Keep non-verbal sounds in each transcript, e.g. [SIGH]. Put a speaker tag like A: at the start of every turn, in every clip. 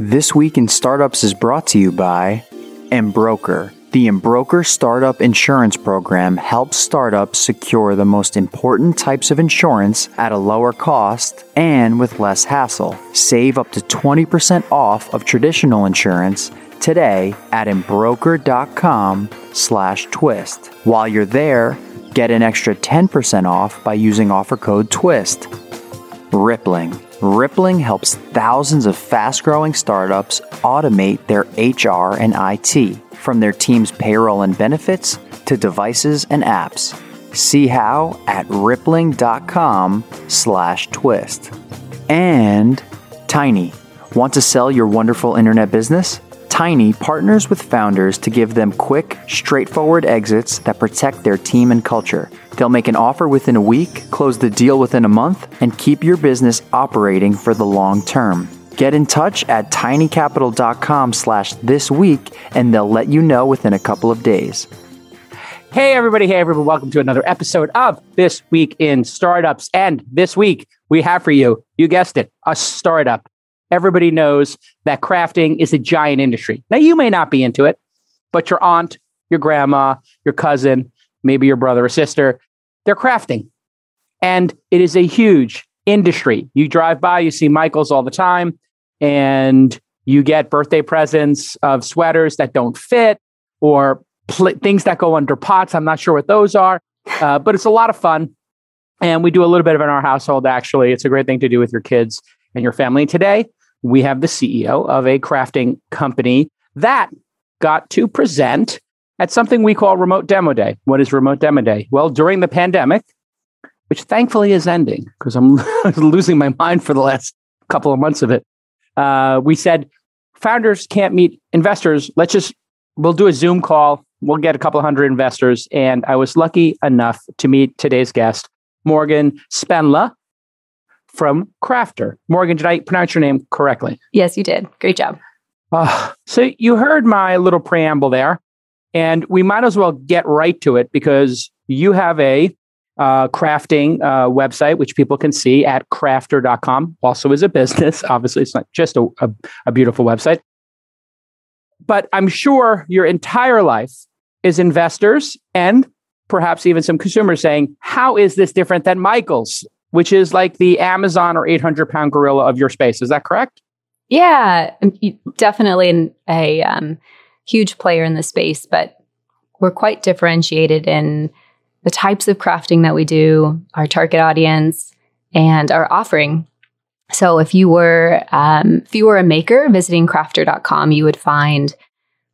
A: This Week in Startups is brought to you by Embroker. The Embroker Startup Insurance Program helps startups secure the most important types of insurance at a lower cost and with less hassle. Save up to 20% off of traditional insurance today at embroker.com slash twist. While you're there, get an extra 10% off by using offer code TWIST. Rippling. Rippling helps thousands of fast growing startups automate their HR and IT, from their team's payroll and benefits to devices and apps. See how at rippling.com slash twist. And Tiny. Want to sell your wonderful internet business? Tiny partners with founders to give them quick, straightforward exits that protect their team and culture. They'll make an offer within a week, close the deal within a month, and keep your business operating for the long term. Get in touch at tinycapital.com slash this week and they'll let you know within a couple of days.
B: Hey, everybody. Hey, everyone. Welcome to another episode of This Week in Startups. And this week, we have for you, you guessed it, a startup. Everybody knows that crafting is a giant industry. Now, you may not be into it, but your aunt, your grandma, your cousin, maybe your brother or sister, they're crafting. And it is a huge industry. You drive by, you see Michaels all the time, and you get birthday presents of sweaters that don't fit or pl- things that go under pots. I'm not sure what those are, uh, but it's a lot of fun. And we do a little bit of it in our household, actually. It's a great thing to do with your kids and your family. Today, we have the CEO of a crafting company that got to present at something we call Remote Demo Day. What is Remote Demo Day? Well, during the pandemic, which thankfully is ending because I'm [LAUGHS] losing my mind for the last couple of months of it, uh, we said founders can't meet investors. Let's just, we'll do a Zoom call. We'll get a couple hundred investors. And I was lucky enough to meet today's guest, Morgan Spenla from Crafter. Morgan, did I pronounce your name correctly?
C: Yes, you did. Great job.
B: Uh, so you heard my little preamble there. And we might as well get right to it because you have a uh, crafting uh, website, which people can see at crafter.com, also is a business. [LAUGHS] Obviously, it's not just a, a, a beautiful website. But I'm sure your entire life is investors and perhaps even some consumers saying, How is this different than Michael's, which is like the Amazon or 800 pound gorilla of your space? Is that correct?
C: Yeah, definitely a um, huge player in the space, but we're quite differentiated in the types of crafting that we do, our target audience, and our offering. So if you were um, if you were a maker visiting crafter.com, you would find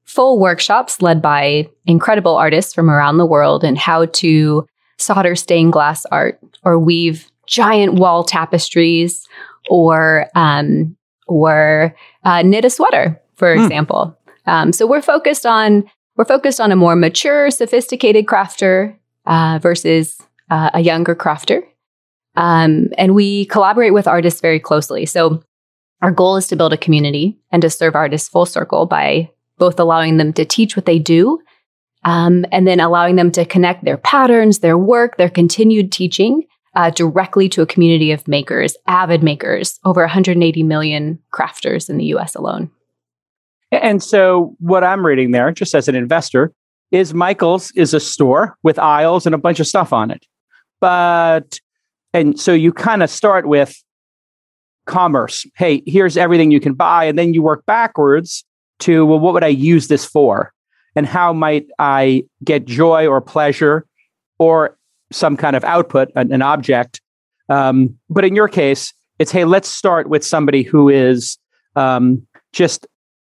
C: full workshops led by incredible artists from around the world and how to solder stained glass art or weave giant wall tapestries or um, or uh, knit a sweater, for mm. example. Um, so we're focused on we're focused on a more mature, sophisticated crafter uh, versus uh, a younger crafter, um, and we collaborate with artists very closely. So our goal is to build a community and to serve artists full circle by both allowing them to teach what they do um, and then allowing them to connect their patterns, their work, their continued teaching uh, directly to a community of makers, avid makers, over 180 million crafters in the US alone.
B: And so what I'm reading there, just as an investor, is Michael's is a store with aisles and a bunch of stuff on it. But and so you kind of start with commerce. Hey, here's everything you can buy. And then you work backwards to, well, what would I use this for? And how might I get joy or pleasure or some kind of output, an, an object? Um, but in your case, it's, hey, let's start with somebody who is um, just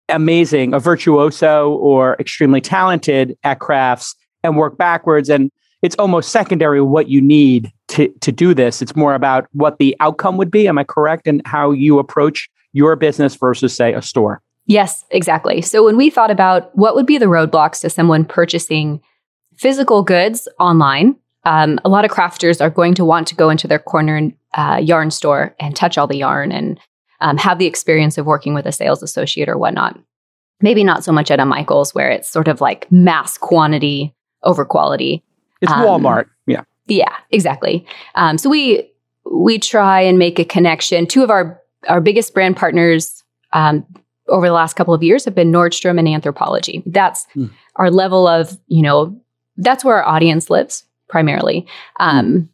B: amazing, a virtuoso or extremely talented at crafts and work backwards. And it's almost secondary what you need to, to do this. It's more about what the outcome would be. Am I correct? And how you approach your business versus, say, a store.
C: Yes, exactly. So when we thought about what would be the roadblocks to someone purchasing physical goods online, um, a lot of crafters are going to want to go into their corner uh, yarn store and touch all the yarn and um, have the experience of working with a sales associate or whatnot. Maybe not so much at a Michael's where it's sort of like mass quantity over quality.
B: It's um, Walmart. Yeah.
C: Yeah, exactly. Um, so we we try and make a connection. Two of our our biggest brand partners, um, over the last couple of years have been Nordstrom and Anthropologie. That's mm. our level of, you know, that's where our audience lives primarily. Um.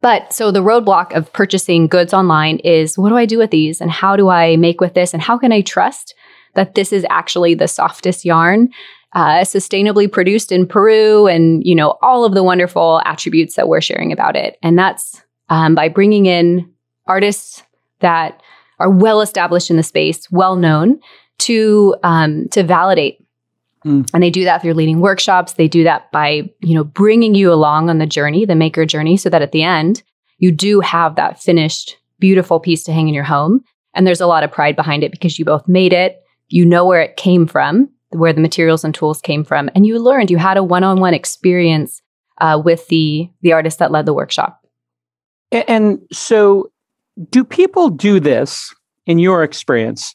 C: But so the roadblock of purchasing goods online is what do I do with these? And how do I make with this? And how can I trust that this is actually the softest yarn uh, sustainably produced in Peru and you know all of the wonderful attributes that we're sharing about it? And that's um, by bringing in artists that are well established in the space well known to um, to validate Mm. And they do that through leading workshops. They do that by, you know, bringing you along on the journey, the maker journey, so that at the end, you do have that finished, beautiful piece to hang in your home. And there's a lot of pride behind it because you both made it. You know where it came from, where the materials and tools came from, and you learned. You had a one-on-one experience uh, with the the artist that led the workshop.
B: And so, do people do this in your experience?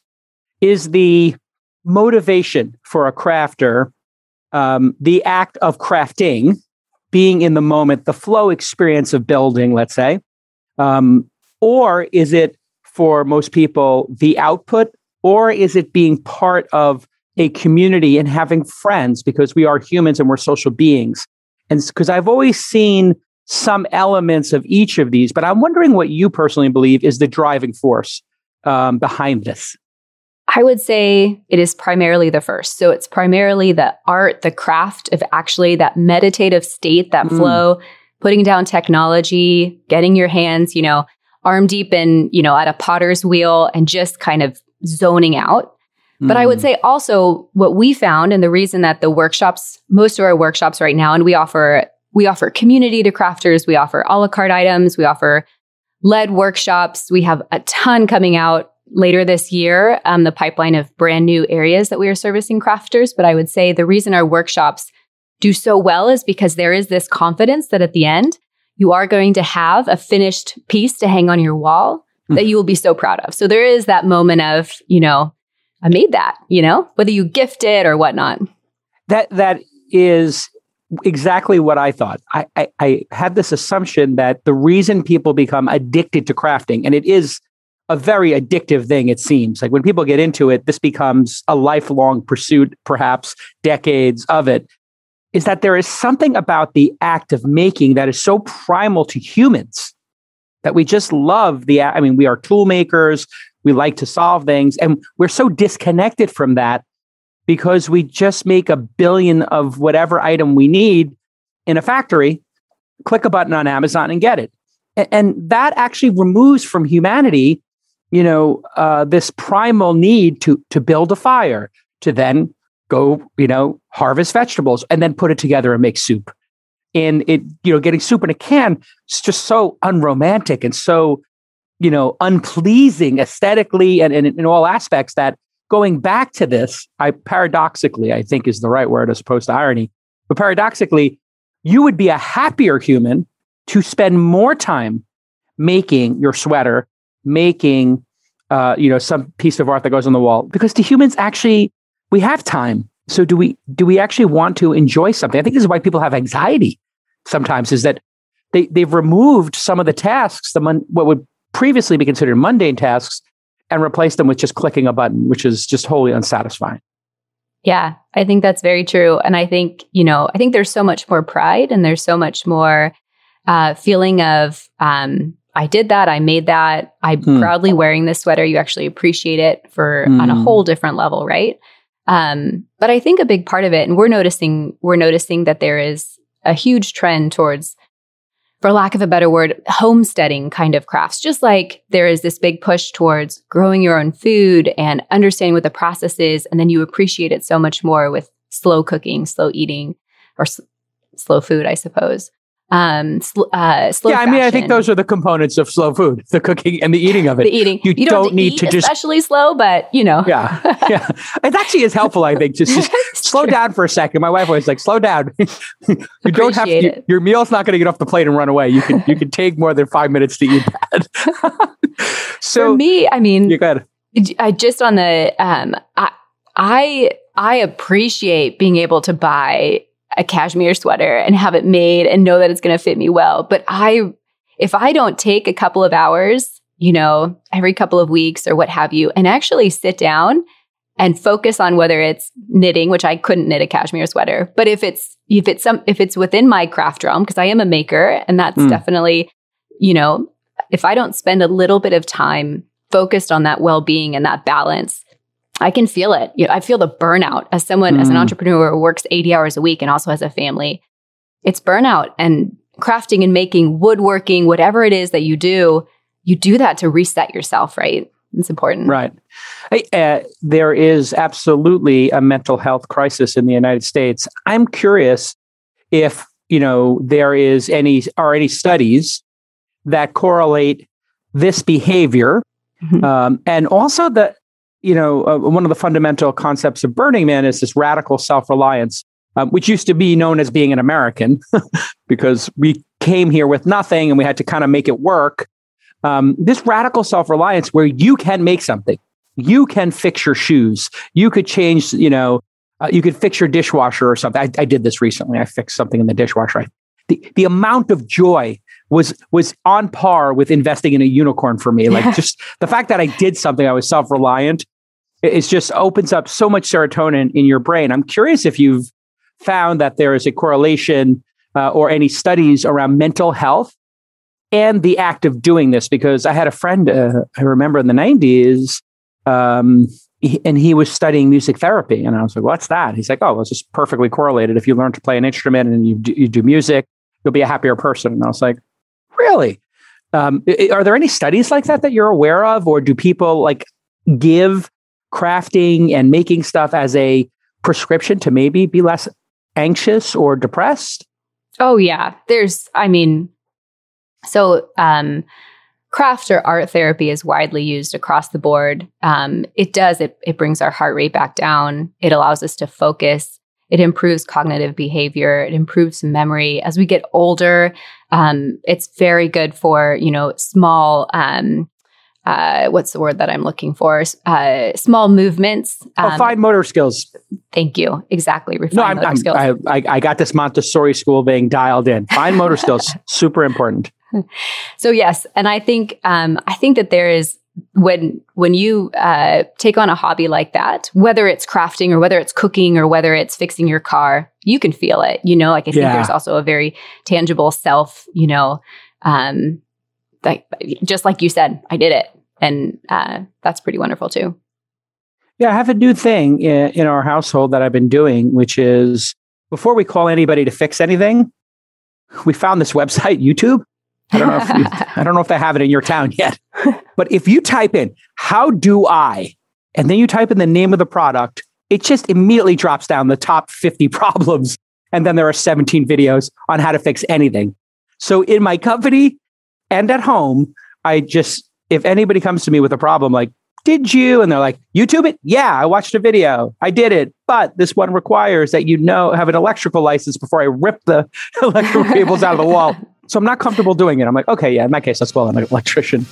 B: Is the motivation for a crafter, um, the act of crafting, being in the moment, the flow experience of building, let's say? Um, or is it for most people the output? Or is it being part of a community and having friends because we are humans and we're social beings? And because I've always seen some elements of each of these, but I'm wondering what you personally believe is the driving force um, behind this.
C: I would say it is primarily the first. So it's primarily the art, the craft of actually that meditative state, that mm. flow, putting down technology, getting your hands, you know, arm deep in, you know, at a potter's wheel and just kind of zoning out. Mm. But I would mm. say also what we found and the reason that the workshops, most of our workshops right now, and we offer, we offer community to crafters, we offer a la carte items, we offer led workshops. We have a ton coming out later this year um, the pipeline of brand new areas that we are servicing crafters. But I would say the reason our workshops do so well is because there is this confidence that at the end, you are going to have a finished piece to hang on your wall mm. that you will be so proud of. So there is that moment of, you know, I made that, you know, whether you gift it or whatnot.
B: That that is exactly what I thought. I, I, I had this assumption that the reason people become addicted to crafting, and it is a very addictive thing, it seems. Like when people get into it, this becomes a lifelong pursuit, perhaps decades of it. Is that there is something about the act of making that is so primal to humans that we just love the. I mean, we are tool makers, we like to solve things, and we're so disconnected from that because we just make a billion of whatever item we need in a factory, click a button on Amazon and get it. And that actually removes from humanity you know, uh, this primal need to to build a fire, to then go, you know, harvest vegetables and then put it together and make soup. And it, you know, getting soup in a can is just so unromantic and so, you know, unpleasing aesthetically and, and in all aspects that going back to this, I paradoxically, I think is the right word as opposed to irony, but paradoxically, you would be a happier human to spend more time making your sweater making uh, you know some piece of art that goes on the wall. Because to humans actually we have time. So do we do we actually want to enjoy something? I think this is why people have anxiety sometimes is that they they've removed some of the tasks the mon- what would previously be considered mundane tasks and replaced them with just clicking a button which is just wholly unsatisfying.
C: Yeah i think that's very true. And i think you know i think there's so much more pride and there's so much more uh, feeling of um, I did that. I made that. I'm hmm. proudly wearing this sweater. You actually appreciate it for on a hmm. whole different level, right? Um, but I think a big part of it, and we're noticing, we're noticing that there is a huge trend towards, for lack of a better word, homesteading kind of crafts. Just like there is this big push towards growing your own food and understanding what the process is, and then you appreciate it so much more with slow cooking, slow eating, or s- slow food, I suppose um, sl- uh, slow.
B: Yeah, I mean, I think those are the components of slow food: the cooking and the eating of it.
C: the eating. You, you don't, don't need to just especially slow, but you know.
B: Yeah, yeah. It actually is helpful. I think [LAUGHS] just, just slow true. down for a second. My wife always like, slow down. [LAUGHS] you Appreciate don't have to. It. Your meal's not going to get off the plate and run away. You can you can [LAUGHS] take more than five minutes to eat that.
C: so for me, I mean, you got I just on the um, I I I appreciate being able to buy a cashmere sweater and have it made and know that it's going to fit me well. But I, if I don't take a couple of hours, you know, every couple of weeks or what have you, and actually sit down and focus on whether it's knitting, which I couldn't knit a cashmere sweater, but if it's if it's some if it's within my craft realm, because I am a maker, and that's mm. definitely, you know, if I don't spend a little bit of time focused on that well-being and that balance, I can feel it. You know, I feel the burnout as someone, mm. as an hmm. entrepreneur who works 80 hours a week and also has a family. It's burnout and crafting and making, woodworking, whatever it is that you do, you do that to reset yourself, right? It's important.
B: Right. Uh, there is absolutely a mental health crisis in the United States. I'm curious if, you know, there is any, are any studies that correlate this behavior mm-hmm. um, and also the, you know, uh, one of the fundamental concepts of Burning Man is this radical self reliance um, which used to be known as being an American, [LAUGHS] because we came here with nothing and we had to kind of make it work. Um, this radical self reliance, where you can make something, you can fix your shoes, you could change, you know, uh, you could fix your dishwasher or something. I, I, did this recently. I fixed something in the dishwasher. I, the the amount of joy was was on par with investing in a unicorn for me. Like just the fact that I did something, I was self reliant. It just opens up so much serotonin in your brain. I'm curious if you've found that there is a correlation uh, or any studies around mental health and the act of doing this because I had a friend uh, I remember in the 90s um, and he was studying music therapy and I was like what's that? He's like oh it's just perfectly correlated. If you learn to play an instrument and you do, you do music you'll be a happier person. And I was like really? Um, are there any studies like that that you're aware of or do people like give crafting and making stuff as a prescription to maybe be less anxious or depressed?
C: Oh yeah, there's I mean so um craft or art therapy is widely used across the board. Um, it does it it brings our heart rate back down. It allows us to focus. It improves cognitive behavior. It improves memory. As we get older, um, it's very good for you know small um, uh, what's the word that I'm looking for? Uh, small movements.
B: Oh, um, oh, fine motor skills.
C: Thank you. Exactly. Refined no, I'm, motor
B: I'm,
C: skills.
B: I, I, I got this Montessori school being dialed in. Fine motor skills, [LAUGHS] super important.
C: So yes, and I think um, I think that there is when when you uh, take on a hobby like that, whether it's crafting or whether it's cooking or whether it's fixing your car, you can feel it. You know, like I think yeah. there's also a very tangible self. You know, um, like just like you said, I did it, and uh, that's pretty wonderful too.
B: Yeah, I have a new thing in, in our household that I've been doing, which is before we call anybody to fix anything, we found this website, YouTube. I don't know if you, [LAUGHS] I don't know if they have it in your town yet, [LAUGHS] but if you type in "How do I," and then you type in the name of the product, it just immediately drops down the top 50 problems, and then there are 17 videos on how to fix anything. So in my company and at home, I just if anybody comes to me with a problem like, did you? And they're like, YouTube it? Yeah, I watched a video. I did it. But this one requires that you know have an electrical license before I rip the [LAUGHS] electrical cables out of the wall. [LAUGHS] So I'm not comfortable doing it. I'm like, okay, yeah, in that case, let's call an electrician.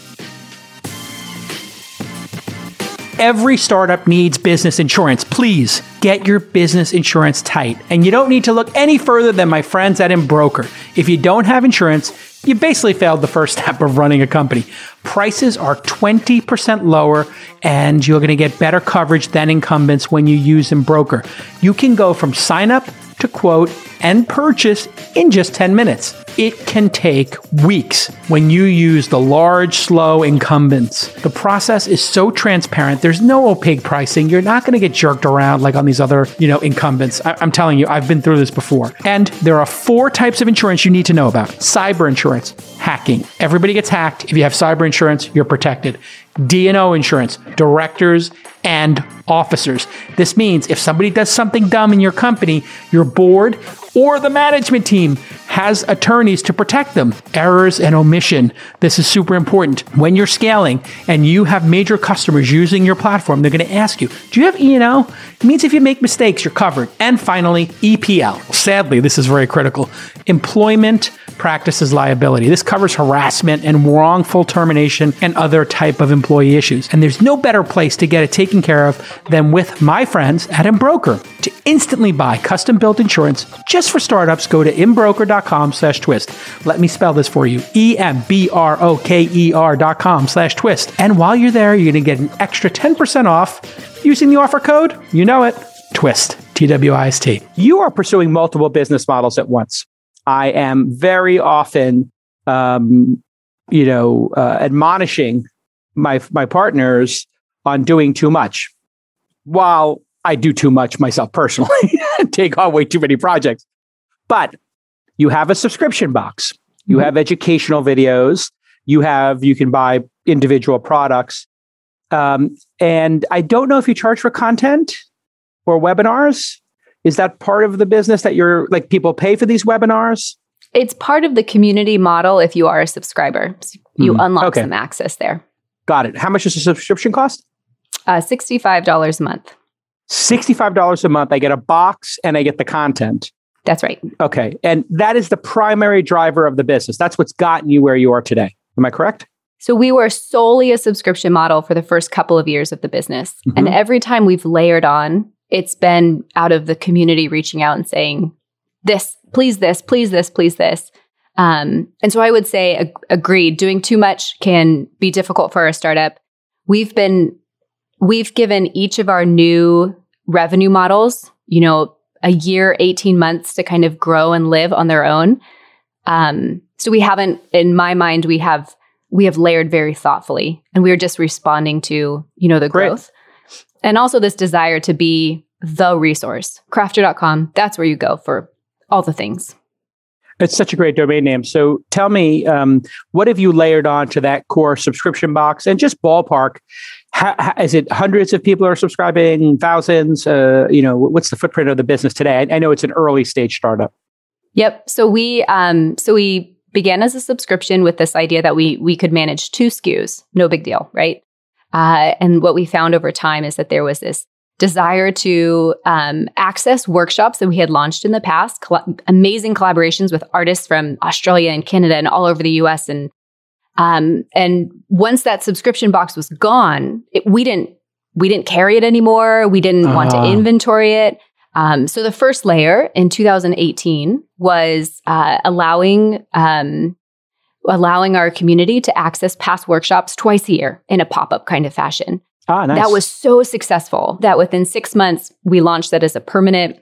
B: Every startup needs business insurance. Please get your business insurance tight. And you don't need to look any further than my friends at Embroker. If you don't have insurance, you basically failed the first [LAUGHS] step of running a company. Prices are 20% lower and you're going to get better coverage than incumbents when you use Embroker. You can go from sign up to quote and purchase in just 10 minutes. It can take weeks when you use the large, slow incumbents. The process is so transparent. There's no opaque pricing. You're not going to get jerked around like on these other, you know, incumbents. I- am telling you, I've been through this before. And there are four types of insurance you need to know about. Cyber insurance, hacking. Everybody gets hacked. If you have cyber insurance, you're protected. D&O insurance, directors and officers. This means if somebody does something dumb in your company, your board or the management team has attorneys to protect them. Errors and omission. This is super important. When you're scaling and you have major customers using your platform, they're going to ask you, "Do you have E&O?" It means if you make mistakes, you're covered. And finally, EPL. Sadly, this is very critical. Employment practices liability. This covers harassment and wrongful termination and other type of employee issues. And there's no better place to get it taken care of than with my friends at Embroker. To instantly buy custom built insurance just for startups, go to embroker.com
D: embroker.com slash twist. Let me spell this for you. E-M-B-R-O-K-E-R dot com slash twist. And while you're there, you're going to get an extra 10% off using the offer code, you know it, twist, T-W-I-S-T.
B: You are pursuing multiple business models at once. I am very often, um, you know, uh, admonishing my my partners on doing too much, while I do too much myself personally, [LAUGHS] take on way too many projects. But you have a subscription box. You mm-hmm. have educational videos. You have you can buy individual products. Um, and I don't know if you charge for content or webinars. Is that part of the business that you're like people pay for these webinars?
C: It's part of the community model if you are a subscriber. So you mm, unlock okay. some access there.
B: Got it. How much does a subscription cost?
C: Uh, $65 a month.
B: $65 a month. I get a box and I get the content.
C: That's right.
B: Okay. And that is the primary driver of the business. That's what's gotten you where you are today. Am I correct?
C: So we were solely a subscription model for the first couple of years of the business. Mm-hmm. And every time we've layered on, it's been out of the community reaching out and saying, this, please this, please this, please this. Um, and so I would say, ag- agreed, doing too much can be difficult for a startup. We've been, we've given each of our new revenue models, you know, a year, 18 months to kind of grow and live on their own. Um, so we haven't, in my mind, we have, we have layered very thoughtfully and we are just responding to, you know, the Great. growth and also this desire to be the resource. Crafter.com, that's where you go for all the things.
B: It's such a great domain name. So tell me, um, what have you layered onto that core subscription box? And just ballpark, how, how, is it hundreds of people are subscribing, thousands? Uh, you know, what's the footprint of the business today? I, I know it's an early stage startup.
C: Yep. So we, um, so we began as a subscription with this idea that we we could manage two SKUs, no big deal, right? Uh, and what we found over time is that there was this desire to um, access workshops that we had launched in the past, coll- amazing collaborations with artists from Australia and Canada and all over the US. And um, and once that subscription box was gone, it, we didn't we didn't carry it anymore. We didn't uh-huh. want to uh-huh. inventory it. Um, so the first layer in 2018 was uh, allowing um, allowing our community to access past workshops twice a year in a pop up kind of fashion.
B: Ah, nice.
C: That was so successful that within six months, we launched that as a permanent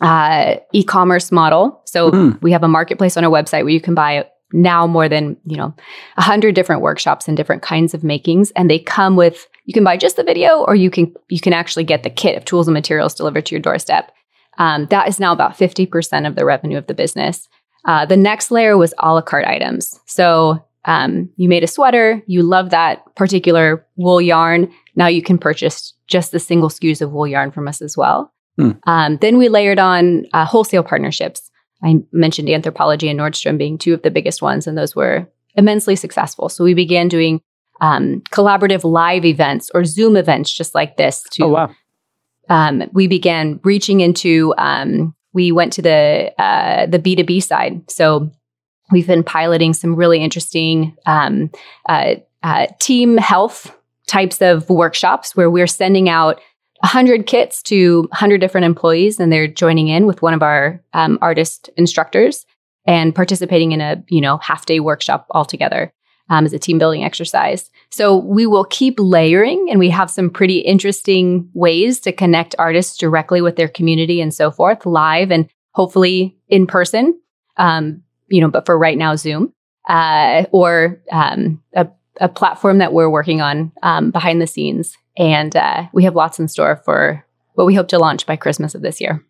C: uh, e commerce model. So mm-hmm. we have a marketplace on our website where you can buy now more than you know a hundred different workshops and different kinds of makings and they come with you can buy just the video or you can you can actually get the kit of tools and materials delivered to your doorstep um, that is now about 50% of the revenue of the business uh, the next layer was a la carte items. So um, you made a sweater, you love that particular wool yarn. Now you can purchase just the single SKUs of wool yarn from us as well. Hmm. Um, then we layered on uh, wholesale partnerships. I mentioned Anthropologie and Nordstrom being two of the biggest ones, and those were immensely successful. So we began doing um, collaborative live events or Zoom events just like this. To,
B: oh, wow.
C: Um, we began reaching into um, we went to the uh, the B two B side. So we've been piloting some really interesting um, uh, uh, team health types of workshops where we're sending out 100 kits to 100 different employees and they're joining in with one of our um, artist instructors and participating in a you know half day workshop altogether um, as a team building exercise. So we will keep layering, and we have some pretty interesting ways to connect artists directly with their community and so forth, live and hopefully in person. Um, you know, but for right now, Zoom uh, or um, a, a, platform that we're working on um, behind the scenes, and uh, we have lots in store for what we hope to launch by Christmas of this year.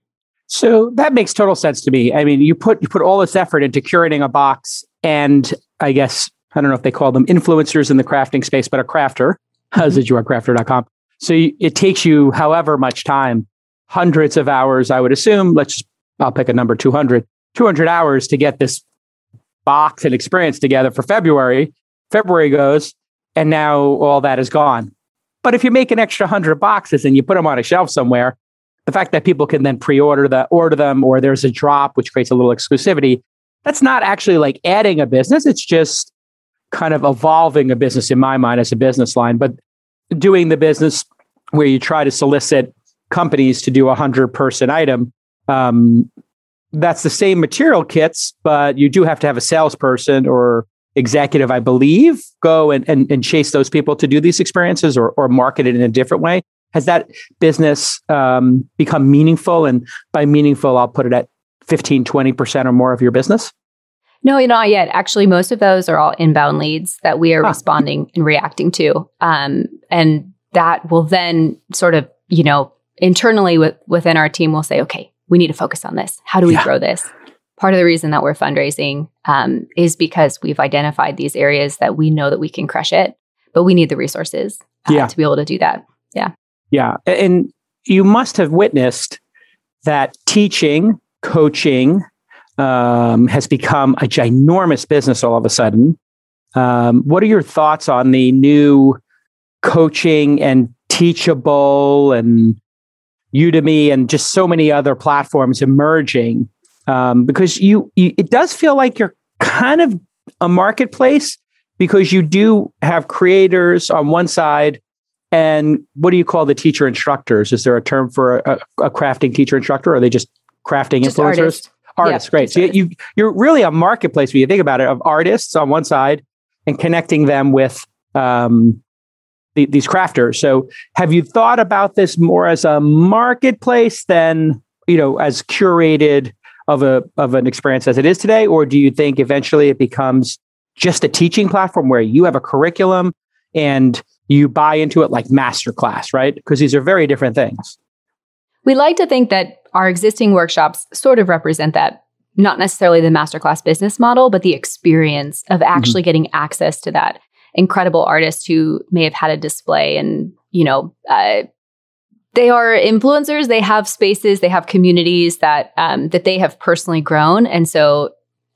B: So that makes total sense to me. I mean, you put you put all this effort into curating a box, and I guess I don't know if they call them influencers in the crafting space, but a crafter, mm-hmm. as you are crafter.com. So you, it takes you however much time, hundreds of hours, I would assume. Let's, just, I'll pick a number 200, 200 hours to get this box and experience together for February. February goes, and now all that is gone. But if you make an extra 100 boxes and you put them on a shelf somewhere, the fact that people can then pre-order the order them or there's a drop which creates a little exclusivity, that's not actually like adding a business. It's just kind of evolving a business in my mind as a business line, but doing the business where you try to solicit companies to do a hundred person item, um, that's the same material kits, but you do have to have a salesperson or executive, I believe, go and, and, and chase those people to do these experiences or, or market it in a different way. Has that business um, become meaningful? And by meaningful, I'll put it at 15, 20% or more of your business?
C: No, not yet. Actually, most of those are all inbound leads that we are huh. responding and reacting to. Um, and that will then sort of, you know, internally with, within our team, we'll say, okay, we need to focus on this. How do we yeah. grow this? Part of the reason that we're fundraising um, is because we've identified these areas that we know that we can crush it, but we need the resources uh, yeah. to be able to do that. Yeah.
B: Yeah. And you must have witnessed that teaching, coaching um, has become a ginormous business all of a sudden. Um, what are your thoughts on the new coaching and Teachable and Udemy and just so many other platforms emerging? Um, because you, you, it does feel like you're kind of a marketplace because you do have creators on one side and what do you call the teacher instructors? Is there a term for a, a crafting teacher instructor? Or are they just crafting just influencers? Artists. Artists, yeah, great. So you, you're really a marketplace when you think about it of artists on one side and connecting them with um, the, these crafters. So have you thought about this more as a marketplace than you know as curated of a of an experience as it is today, or do you think eventually it becomes just a teaching platform where you have a curriculum and you buy into it like masterclass, right? Because these are very different things.
C: We like to think that our existing workshops sort of represent that, not necessarily the masterclass business model, but the experience of mm-hmm. actually mm-hmm. getting access to that incredible artist who may have had a display and, you know, uh, they are influencers. They have spaces, they have communities that um, that they have personally grown, and so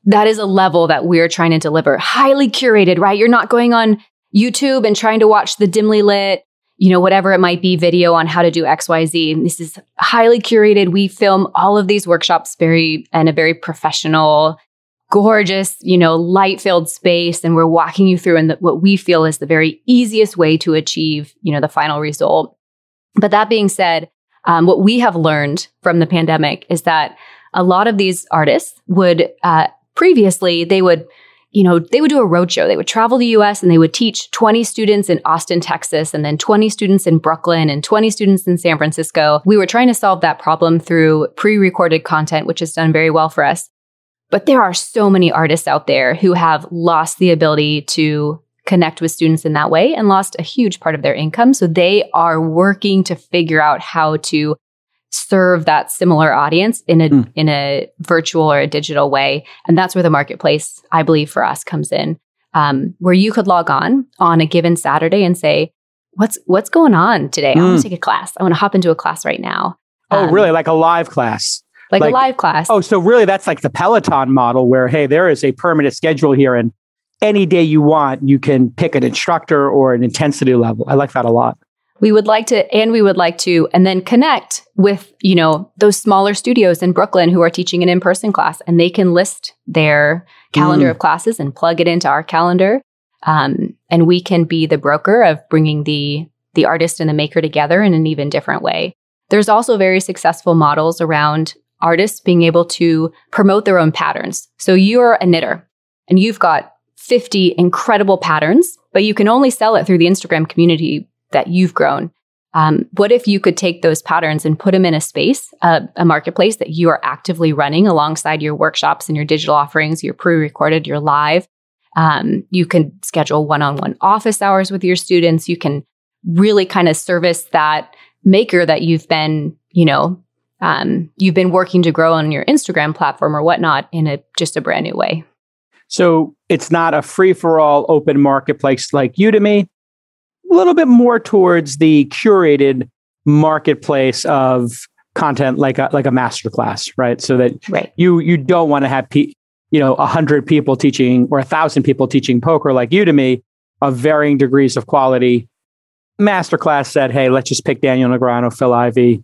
C: that is a level that we're trying to deliver. Highly curated, right? You're not going on YouTube and trying to watch the dimly lit, you know, whatever it might be video on how to do XYZ. This is highly curated. We film all of these workshops very in a very professional, gorgeous, you know, light filled space. And we're walking you through in what we feel is the very easiest way to achieve, you know, the final result. But that being said, um, what we have learned from the pandemic is that a lot of these artists would, uh, previously, they would you know, they would do a roadshow. They would travel the US and they would teach 20 students in Austin, Texas, and then 20 students in Brooklyn and 20 students in San Francisco. We were trying to solve that problem through pre recorded content, which has done very well for us. But there are so many artists out there who have lost the ability to connect with students in that way and lost a huge part of their income. So they are working to figure out how to serve that similar audience in a mm. in a virtual or a digital way. And that's where the marketplace i believe for us comes in um, where you could log on on a given saturday and say what's what's going on today? Mm. i want to take a class. I want to hop into a class right now.
B: Oh um, really? Like a live class?
C: Like, like, a live class.
B: Oh so really that's like the peloton model where hey there is a permanent schedule here and any day you want you can pick an instructor or an intensity level. I like that a lot.
C: We would like to and we would like to and then connect with you know those smaller studios in brooklyn who are teaching an in-person class and they can list their calendar mm. of classes and plug it into our calendar. Um, and we can be the broker of bringing the the artist and the maker together in an even different way. There's also very successful models around artists being able to promote their own patterns. So you're a knitter and you've got 50 incredible patterns but you can only sell it through the instagram community that you've grown. Um, what if you could take those patterns and put them in a space, uh, a marketplace that you are actively running alongside your workshops and your digital offerings, your pre recorded, your live? Um, you can schedule one on one office hours with your students. You can really kind of service that maker that you've been, you know, um, you've been working to grow on your Instagram platform or whatnot in a just a brand new way.
B: So it's not a free for all open marketplace like Udemy a little bit more towards the curated marketplace of content like a like a masterclass, right? So that
C: right.
B: you you don't want to have pe- you know a hundred people teaching or a thousand people teaching poker like Udemy of varying degrees of quality. Masterclass said, "Hey, let's just pick Daniel Negreanu, Phil Ivey,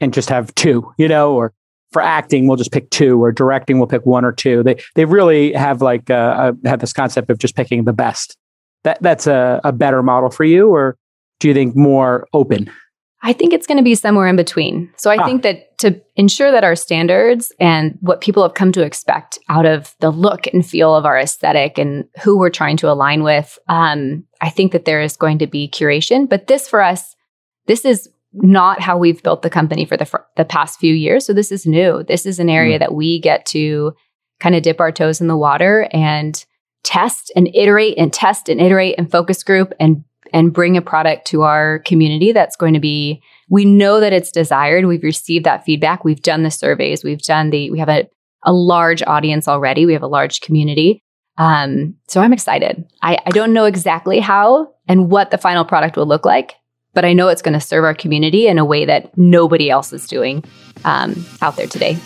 B: and just have two, you know, or for acting we'll just pick two, or directing we'll pick one or two. They they really have like uh, uh have this concept of just picking the best that that's a, a better model for you or do you think more open
C: I think it's going to be somewhere in between. So I
B: Ah.
C: think that to ensure that our standards and what people have come to expect out of the look and feel of our aesthetic and who we're trying to align with, um, I think that there is going to be curation. But this for us, this is not how we've built the company for the fr- the past few years. So this is new. This is an area that we get to kind of dip our toes in the water and test and iterate and test and iterate and focus group and and bring a product to our community that's going to be we know that it's desired. We've received that feedback. We've done the surveys. We've done the we have a, a large audience already. We have a large community. Um, so i'm excited. I, I don't know exactly how and what the final product will look like but i know it's going to serve our community in a way that nobody else is doing um, out there today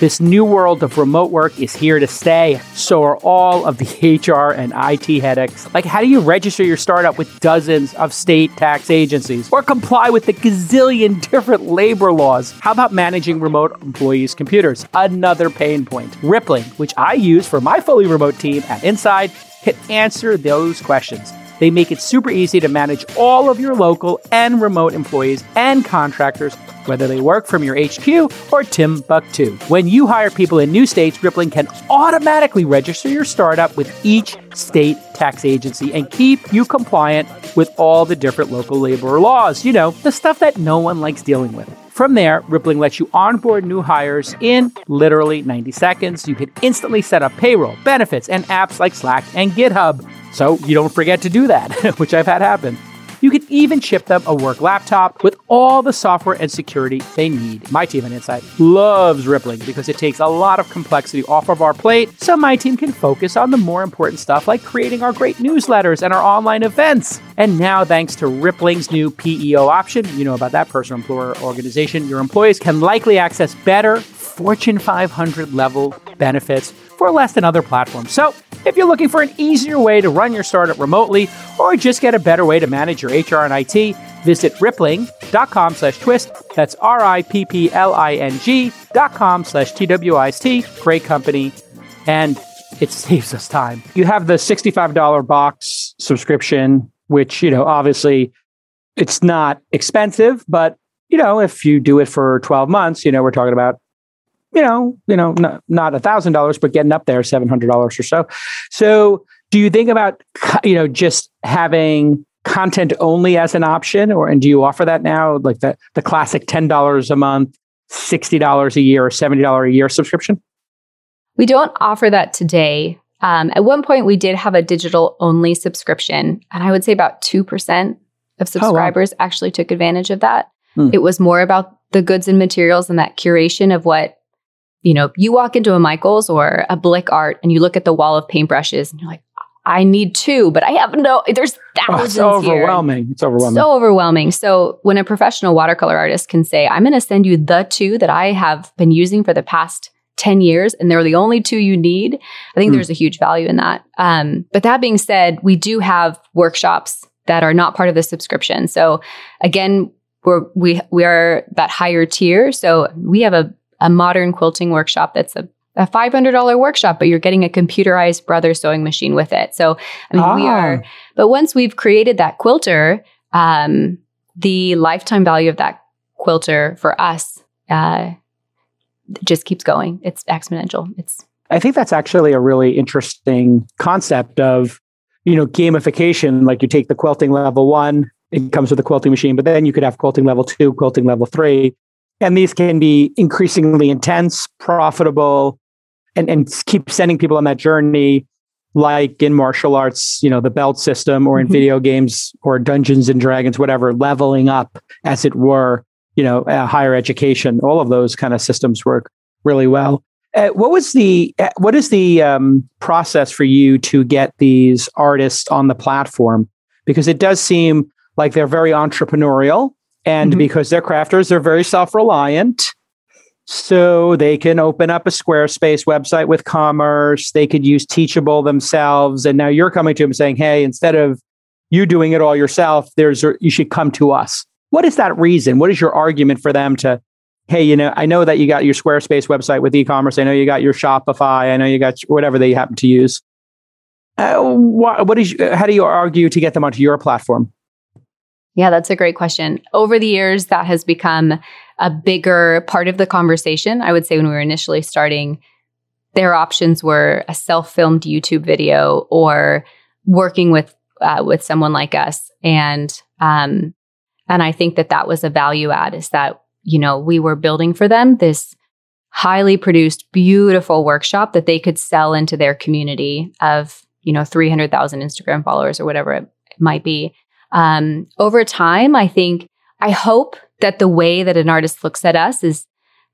B: This new world of remote work is here to stay. So are all of the [LAUGHS] HR and IT headaches. Like, how do you register your startup with dozens of state tax agencies or comply with the gazillion [LAUGHS] different labor laws? How about managing remote employees' computers? Another pain point. Rippling, which I use for my fully remote team at Inside, can answer those questions. They make it super easy to manage all of your local and remote employees and contractors, whether they work from your HQ or Timbuktu. When you hire people in new states, Rippling can automatically register your startup with each state tax agency and keep you compliant with all the different local labor laws. You know, the stuff that no one likes dealing with. From there, Rippling lets you onboard new hires in literally 90 seconds. You can instantly set up payroll, benefits, and apps like Slack and GitHub. So you don't forget to do that, [LAUGHS] which I've had happen. You can even ship them a work laptop with all the software and security they need. My team at Inside loves Rippling because it takes a lot of complexity off of our plate so my team can focus on the more important stuff like creating our great newsletters and our online events. And now, thanks to Rippling's new PEO option, you know about that personal employer organization, your employees can likely access better Fortune 500 level benefits for less than other platforms. So, if you're looking for an easier way to run your startup remotely or just get a better way to manage your HR and IT, visit rippling.com slash twist. That's R-I-P-P-L-I-N-G dot com slash T-W-I-S-T. Great company. And it saves us time. You have the $65 box subscription, which, you know, obviously it's not expensive, but you know, if you do it for 12 months, you know, we're talking about you know, you know, not not a thousand dollars, but getting up there, seven hundred dollars or so. So, do you think about you know just having content only as an option, or and do you offer that now, like the the classic ten dollars a month, sixty dollars a year, or seventy dollars a year subscription?
C: We don't offer that today. Um, at one point, we did have a digital only subscription, and I would say about 2% of subscribers actually took advantage of that.
B: Hmm.
C: It was more about the goods and materials and that curation of what, you know, you walk into a Michaels or a Blick Art and you look at the wall of paintbrushes and you're like, I need two, but I have no, there's [LAUGHS]
B: Oh,
C: thousands
B: it's
C: here.
B: overwhelming. It's overwhelming.
C: So overwhelming. So when a professional watercolor artist can say, I'm going to send you the two that I have been using for the past 10 years and they're the only two you need, I think
B: Hmm.
C: there's a huge value in that. Um, but that being said, we do have workshops that are not part of the subscription. So again, we're, we, we are that higher tier. So we have a, a modern quilting workshop that's a a $500 workshop, but you're getting a computerized brother sewing machine with it. So, I mean, we
B: Ah.
C: are, but once we've created that quilter, um, the lifetime value of that quilter for us uh, just keeps going. It's exponential. It's
B: I think that's actually a really interesting concept of, you know, gamification. Like you take the quilting level one, it comes with a quilting machine, but then you could have quilting level two, quilting level three. And these can be increasingly intense, profitable, and, and keep sending people on that journey, like in martial arts, you know, the belt system, or in
C: Mhm.
B: video games or Dungeons and Dragons, whatever, leveling up, as it were, you know, uh, higher education. All of those kind of systems work really well. Uh, what was the uh, what is the um, process for you to get these artists on the platform? Because it does seem like they're very entrepreneurial, and
C: Mhm.
B: because they're crafters, they're very self reliant. So they can open up a Squarespace website with commerce. They could use Teachable themselves, and now you're coming to them saying, "Hey, instead of you doing it all yourself, there's a, you should come to us." What is that reason? What is your argument for them to hey, you know, I know that you got your Squarespace website with e-commerce. I know you got your Shopify. I know you got whatever they happen to use. Uh, what, what is how do you argue to get them onto your platform?
C: Yeah, that's a great question. Over the years, that has become a bigger part of the conversation. I would say when we were initially starting, their options were a self-filmed YouTube video or working with uh, with someone like us, and um, and I think that that was a value add. Is that you know we were building for them this highly produced, beautiful workshop that they could sell into their community of you know three hundred thousand Instagram followers or whatever it might be. Um, over time, I think I hope that the way that an artist looks at us is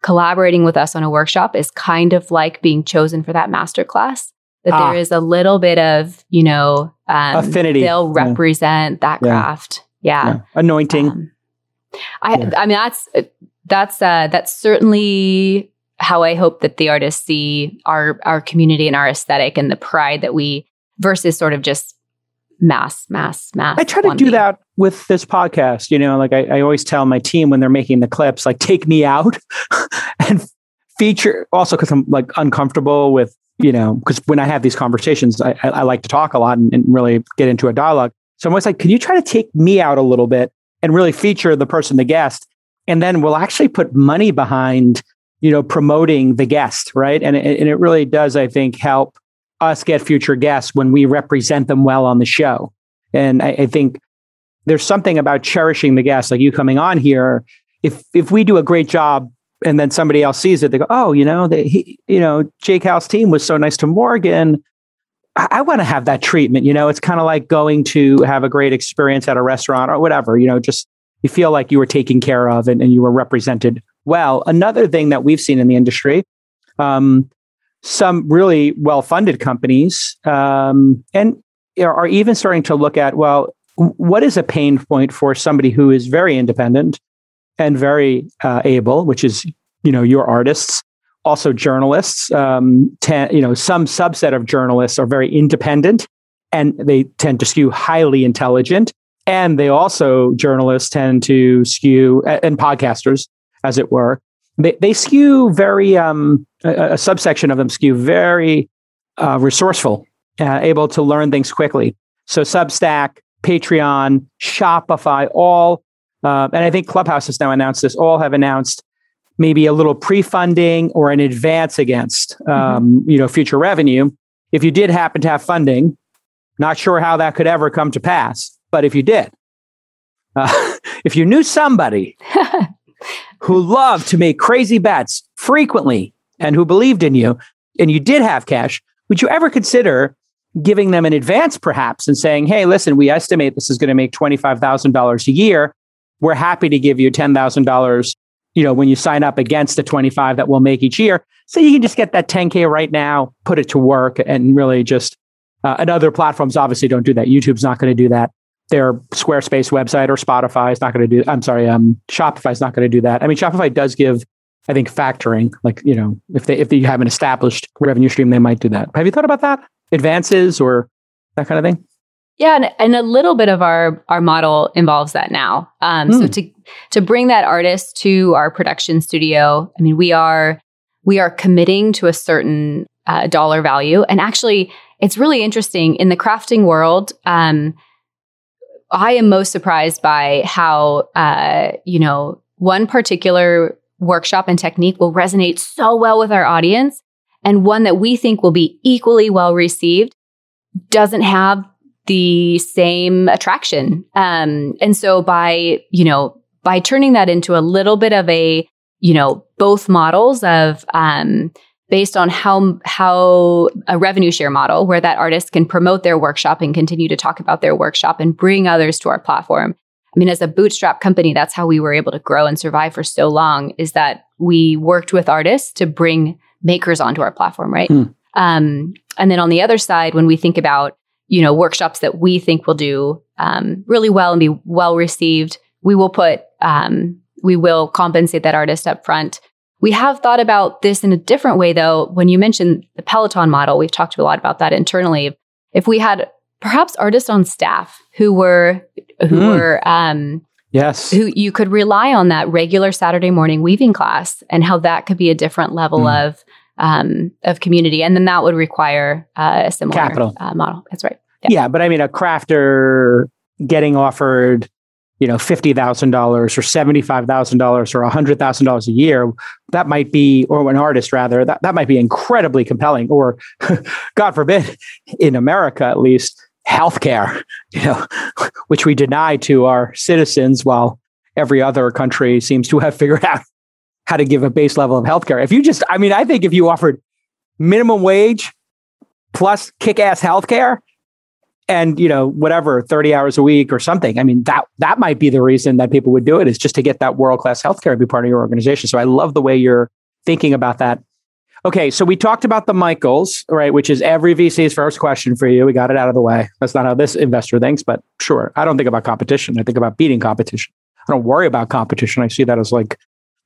C: collaborating with us on a workshop is kind of like being chosen for that master class. That ah. there is a little bit of, you know,
B: um, affinity.
C: They'll represent yeah. that craft. Yeah. yeah.
B: Anointing. Um,
C: I, yeah. I mean, that's, that's, uh, that's certainly how I hope that the artists see our, our community and our aesthetic and the pride that we, versus sort of just mass, mass, mass.
B: I try to do that with this podcast. You know, like I, I always tell my team when they're making the clips, like take me out [LAUGHS] and feature. Also, because I'm like uncomfortable with you know, because when I have these conversations, I, I, I like to talk a lot and, and, really get into a dialogue. So I'm always like, can you try to take me out a little bit and really feature the person, the guest, and then we'll actually put money behind, you know, promoting the guest, right? And and it really does, I think, help us get future guests when we represent them well on the show. And I, I think there's something about cherishing the guests, like you coming on here. If if we do a great job and then somebody else sees it, they go, "Oh, you know, they, he, you know, J-Cal's team was so nice to Morgan. I, I want to have that treatment." You know, it's kind of like going to have a great experience at a restaurant or whatever. You know, just you feel like you were taken care of and, and you were represented well. Another thing that we've seen in the industry, um, some really well-funded companies, um, and are even starting to look at well, what is a pain point for somebody who is very independent and very uh, able, which is you know your artists, also journalists. Um, ten, you know, some subset of journalists are very independent, and they tend to skew highly intelligent. And they also journalists tend to skew and podcasters, as it were. They they skew very um, a, a subsection of them skew very uh, resourceful, uh, able to learn things quickly. So Substack, Patreon, Shopify, all, uh, and I think Clubhouse has now announced this, all have announced maybe a little pre-funding or an advance against, mm-hmm. um, mm-hmm. you know, future revenue. If you did happen to have funding, not sure how that could ever come to pass, but if you did, uh, [LAUGHS] if you knew somebody [LAUGHS] who loved to make crazy bets frequently and who believed in you, and you did have cash, would you ever consider giving them an advance perhaps and saying, hey, listen, we estimate this is going to make $25,000 a year. We're happy to give you $10,000, you know, when you sign up against the 25 that we'll make each year. So you can just get that 10K right now, put it to work and really just, uh, and other platforms obviously don't do that. YouTube's not going to do that. Their Squarespace website or Spotify is not going to do, I'm sorry, um, Shopify is not going to do that. I mean, Shopify does give I think factoring, like you know, if they if they have an established revenue stream, they might do that. Have you thought about that? advances or that kind of thing?
C: Yeah, and, and a little bit of our our model involves that now. Um, mm. So hmm. to to bring that artist to our production studio, I mean, we are we are committing to a certain uh, dollar value, and actually, it's really interesting in the crafting world. Um, I am most surprised by how uh, you know one particular workshop and technique will resonate so well with our audience and one that we think will be equally well received doesn't have the same attraction. Um, and so by, you know, by turning that into a little bit of a, you know, both models of, um, based on how, how a revenue share model where that artist can promote their workshop and continue to talk about their workshop and bring others to our platform. I mean, as a bootstrap company, that's how we were able to grow and survive for so long is that we worked with artists to bring makers onto our platform, right? Mm. Um, and then on the other side, when we think about you know workshops that we think will do um, really well and be well received, we will put um, we will compensate that artist up front. We have thought about this in a different way, though. When you mentioned the Peloton model, we've talked a lot about that internally. If we had perhaps artists on staff who were who mm. were um,
B: Yes.
C: Who you could rely on that regular Saturday morning weaving class and how that could be a different level mm. of um, of community, and then that would require uh, a similar
B: capital
C: uh, model. That's right.
B: Yeah. yeah, but I mean, a crafter getting offered you know, $50,000 or $75,000 or $100,000 a year, that might be, or an artist rather, that, that might be incredibly compelling. Or, [LAUGHS] God forbid, in America at least, healthcare, [LAUGHS] you know, which we deny to our citizens while every other country seems to have [LAUGHS] figured out how to give a base level of healthcare. If you just, I mean, I think if you offered minimum wage plus kick ass healthcare, and you know whatever 30 hours a week or something. I mean that that might be the reason that people would do it is just to get that world class healthcare to be part of your organization. So i love the way you're thinking about that. Okay so we talked about the michaels right which is every vc's first question for you. We got it out of the way. That's not how this investor thinks but sure. I don't think about competition. I think about beating competition. I don't worry about competition. I see that as like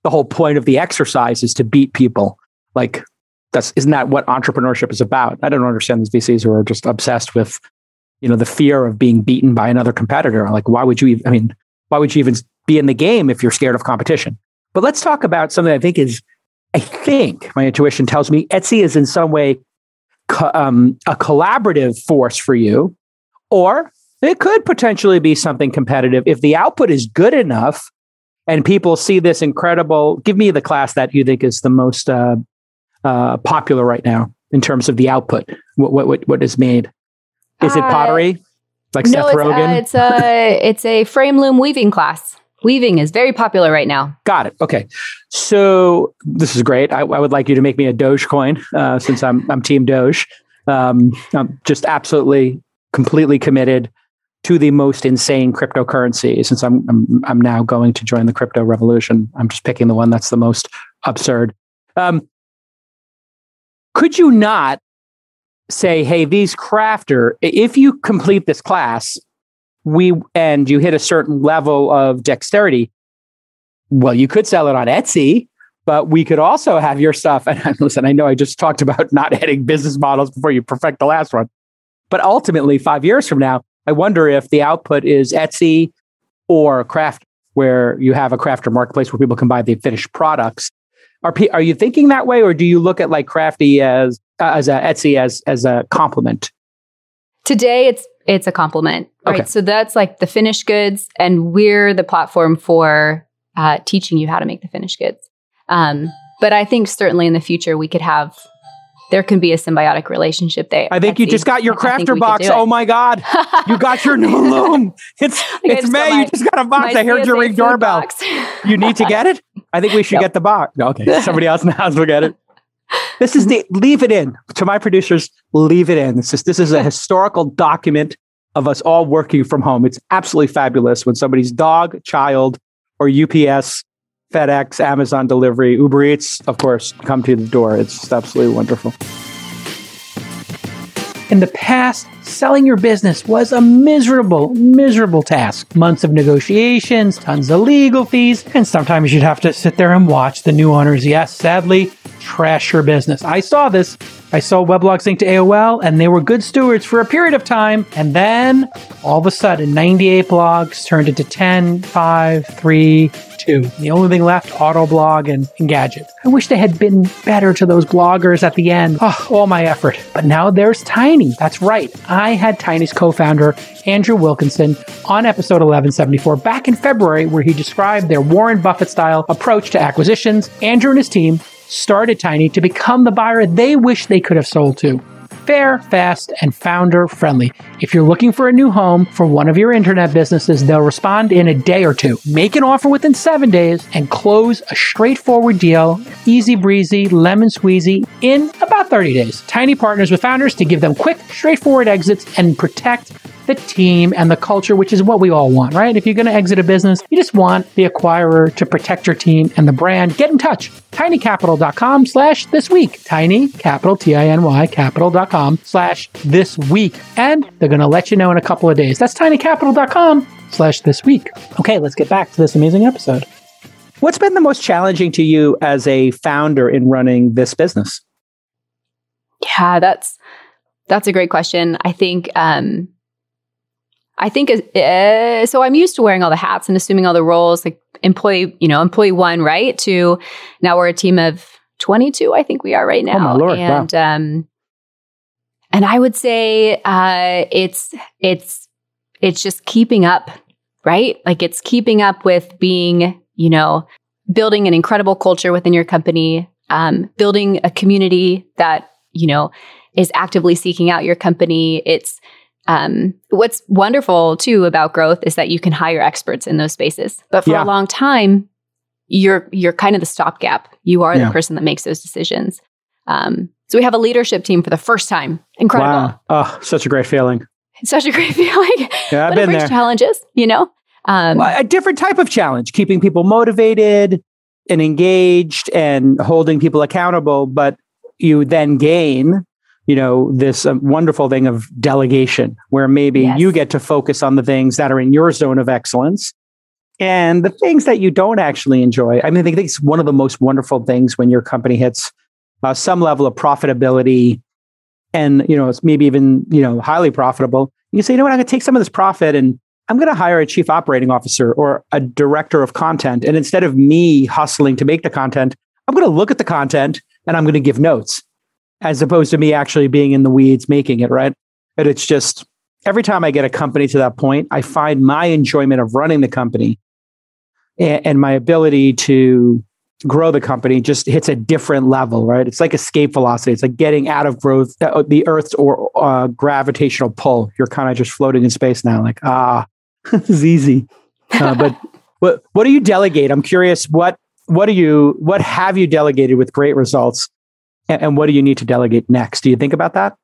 B: the whole point of the exercise is to beat people. Like that's isn't that what entrepreneurship is about? I don't understand these vcs who are just obsessed with you know the fear of being beaten by another competitor. Like why would you even, i mean why would you even be in the game if you're scared of competition? But let's talk about something i think is i think my intuition tells me etsy is in some way co- um, a collaborative force for you or it could potentially be something competitive. If the output is good enough and people see this incredible give me the class that you think is the most uh, uh, popular right now in terms of the output. What, what, what is made is it
C: Uh,
B: pottery? Like
C: no,
B: Seth
C: it's,
B: Rogen?
C: uh, it's a it's a frame loom weaving class. Weaving is very popular right now.
B: Got it. Okay. So this is great. I, I would like you to make me a Dogecoin uh, since I'm I'm Team Doge. Um, I'm just absolutely, completely committed to the most insane cryptocurrency. Since I'm, I'm I'm now going to join the crypto revolution, I'm just picking the one that's the most absurd. Um, could you not say, hey, these crafter, if you complete this class, we and you hit a certain level of dexterity, well, you could sell it on Etsy, but we could also have your stuff. [LAUGHS] And listen, I know I just talked about not [LAUGHS] adding business models before you perfect the last one. But ultimately, five years from now, I wonder if the output is Etsy or craft, where you have a crafter marketplace where people can buy the finished products. Are, are you thinking that way, or do you look at like crafty as uh, as a Etsy as as a complement?
C: Today it's it's a compliment, right?
B: Okay.
C: So that's like the finished goods, and we're the platform for uh, teaching you how to make the finished goods. Um, but I think certainly in the future we could have there can be a symbiotic relationship there.
B: I think you just got your crafter box. Oh my god, you got your new [LAUGHS] loom. It's
C: I
B: it's May.
C: my-
B: you just got a box. I heard your ring doorbell. You need to get it. I think we should [LAUGHS]
C: Nope.
B: get the box. Okay, somebody else in the house will get it. This is the mm-hmm. leave it in to my producers. Leave it in. This is this is a historical document of us all working from home. It's absolutely fabulous when somebody's dog, child, or UPS, FedEx, Amazon delivery, Uber Eats, of course, come to the door. It's absolutely wonderful.
D: In the past, selling your business was a miserable, miserable task. Months of negotiations, tons of legal fees, and sometimes you'd have to sit there and watch the new owners, yes, sadly, trash your business. I saw this. I sold Weblogs Inc to AOL, and they were good stewards for a period of time. And then all of a sudden, 98 blogs turned into 10, 5, 3, 2. The only thing left, Autoblog and Engadget. I wish they had been better to those bloggers at the end. Oh, all my effort. But now there's Tiny. That's right. I had Tiny's co founder, Andrew Wilkinson, on episode 1174 back in February, where he described their Warren Buffett style approach to acquisitions. Andrew and his team started Tiny to become the buyer they wish they could have sold to. Fair, fast, and founder friendly. If you're looking for a new home for one of your internet businesses, they'll respond in a day or two. Make an offer within seven days and close a straightforward deal, easy breezy, lemon squeezy, in about 30 days. Tiny partners with founders to give them quick, straightforward exits and protect the team and the culture, which is what we all want, right? If you're going to exit a business, you just want the acquirer to protect your team and the brand. Get in touch. tinycapital.com slash this week. Tiny capital, T-I-N-Y capital.com slash this week. And they're going to let you know in a couple of days. That's tinycapital.com slash this week. Okay, let's get back to this amazing episode.
B: What's been the most challenging to you as a founder in running this business?
C: Yeah, that's that's a great question. I think um I think uh, so I'm used to wearing all the hats and assuming all the roles like employee, you know, employee 1, right? To now we're a team of 22, I think we are right now.
B: Oh, my Lord, wow.
C: and um and I would say uh it's it's it's just keeping up right? Like it's keeping up with being, you know, building an incredible culture within your company, um, building a community that, you know, is actively seeking out your company. It's um, what's wonderful too about growth is that you can hire experts in those spaces. But for
B: Yeah.
C: a long time, you're you're kind of the stopgap. You are
B: Yeah.
C: the person that makes those decisions. Um, so we have a leadership team for the first time. Incredible.
B: Wow. Oh, such a great feeling.
C: It's such a great [LAUGHS] feeling.
B: Yeah, I've
C: but
B: been there.
C: challenges, you know? Um,
B: Well, a different type of challenge, keeping people motivated and engaged and holding people accountable. But you then gain, you know, this um, wonderful thing of delegation, where maybe
C: Yes.
B: you get to focus on the things that are in your zone of excellence and the things that you don't actually enjoy. I mean, I think it's one of the most wonderful things when your company hits uh, some level of profitability and, you know, it's maybe even, you know, highly profitable. You say, you know what, I'm going to take some of this profit and I'm going to hire a chief operating officer or a director of content. And instead of me hustling to make the content, I'm going to look at the content and I'm going to give notes as opposed to me actually being in the weeds making it, right? But it's just every time I get a company to that point, I find my enjoyment of running the company and, and my ability to grow the company just hits a different level, right? It's like escape velocity. It's like getting out of growth, uh, the Earth's or uh, gravitational pull. You're kind of just floating in space now, like ah, [LAUGHS] this is easy. Uh, but [LAUGHS] what what do you delegate? I'm curious. What what do you what have you delegated with great results, and, and what do you need to delegate next? Do you think about that?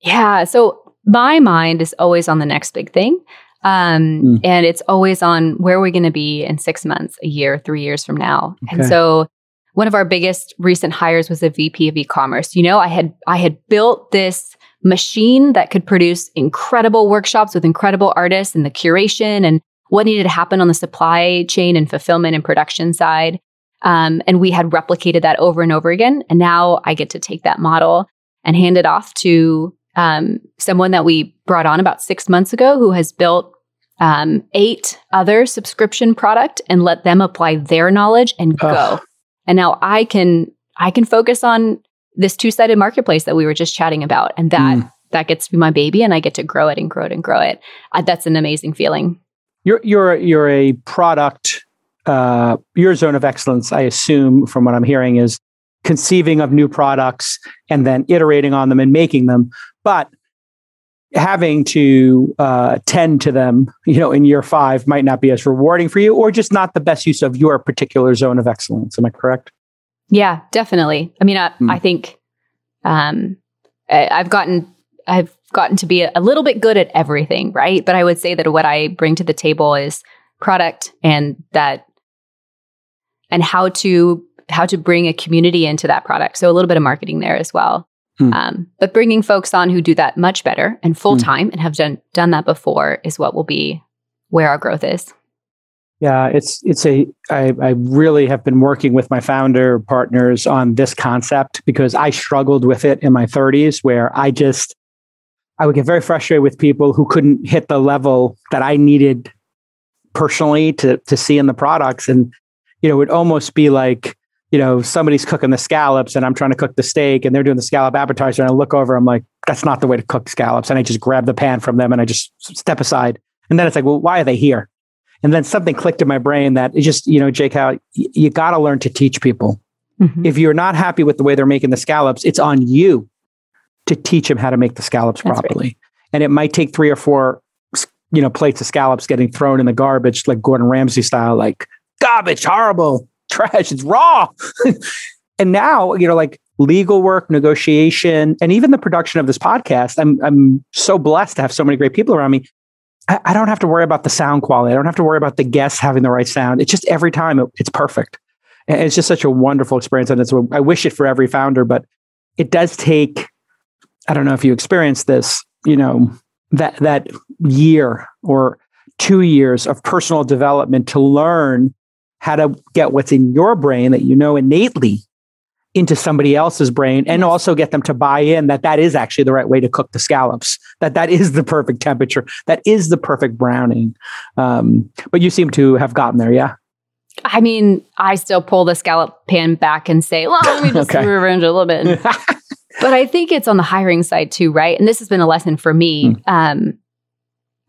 C: Yeah. So my mind is always on the next big thing. Um,
B: Mm.
C: And it's always on where are we going to be in six months, a year, three years from now. And so one of our biggest recent hires was a VP of e-commerce. You know, I had I had built this machine that could produce incredible workshops with incredible artists and the curation and what needed to happen on the supply chain and fulfillment and production side. Um, and we had replicated that over and over again. And now I get to take that model and hand it off to um, someone that we brought on about six months ago who has built um, eight other subscription product and let them apply their knowledge and go.
B: Ugh.
C: And now I can I can focus on this two sided marketplace that we were just chatting about, and that
B: Mm.
C: that gets to be my baby, and I get to grow it and grow it and grow it. Uh, that's an amazing feeling.
B: You're you're you're a product. Uh, your zone of excellence, I assume, from what I'm hearing, is conceiving of new products and then iterating on them and making them. But having to uh, tend to them, you know, in year five might not be as rewarding for you, or just not the best use of your particular zone of excellence. Am I correct?
C: Yeah, definitely. I mean, I,
B: Hmm.
C: I think um, I, I've gotten I've gotten to be a, a little bit good at everything, right? But I would say that what I bring to the table is product and that and how to how to bring a community into that product. So a little bit of marketing there as well.
B: Hmm.
C: Um, but bringing folks on who do that much better and full time and have done done that before is what will be where our growth is.
B: Yeah, it's it's a I, I really have been working with my founder partners on this concept because I struggled with it in my 30s where I just I would get very frustrated with people who couldn't hit the level that I needed personally to to see in the products and you know it would almost be like you know somebody's cooking the scallops and I'm trying to cook the steak and they're doing the scallop appetizer and I look over I'm like that's not the way to cook scallops and I just grab the pan from them and I just step aside and then it's like well why are they here and then something clicked in my brain that it just, you know, Jake, how you got to learn to teach people.
C: Mhm.
B: If you're not happy with the way they're making the scallops, it's on you to teach them how to make the scallops
C: That's right.
B: properly. And it might take three or four, you know, plates of scallops getting thrown in the garbage, like Gordon Ramsay style, like garbage, horrible, [LAUGHS] trash, it's raw. [LAUGHS] and now, you know, like legal work, negotiation, and even the production of this podcast, I'm I'm so blessed to have so many great people around me. I, I don't have to worry about the sound quality. I don't have to worry about the guests having the right sound. It's just every time it- it's perfect. And it's just such a wonderful experience. And it's, I wish it for every founder, but it does take, I don't know if you experienced this, you know, that, that year or two years of personal development to learn how to get what's in your brain that you know innately into somebody else's brain and also get them to buy in that that is actually the right way to cook the scallops that that is the perfect temperature that is the perfect browning um, but you seem to have gotten there yeah
C: I mean, I still pull the scallop pan back and say, well, let me [LAUGHS] just
B: Okay.
C: rearrange a little bit. [LAUGHS] But I think it's on the hiring side too, right? And this has been a lesson for me.
B: Hmm.
C: Um,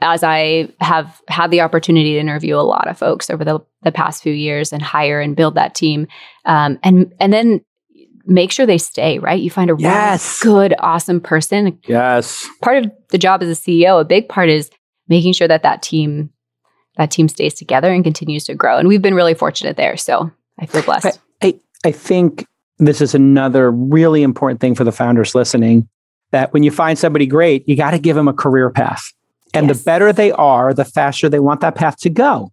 C: as I have had the opportunity to interview a lot of folks over the, the past few years and hire and build that team, um, and and then make sure they stay. Right, you find a
B: Yes.
C: really good, awesome person.
B: Yes.
C: Part of the job as a CEO, a big part is making sure that that team that team stays together and continues to grow. And we've been really fortunate there. So I feel blessed.
B: I, I think this is another really important thing for the founders listening that when you find somebody great, you got to give them a career path. And
C: Yes.
B: the better they are, the faster they want that path to go.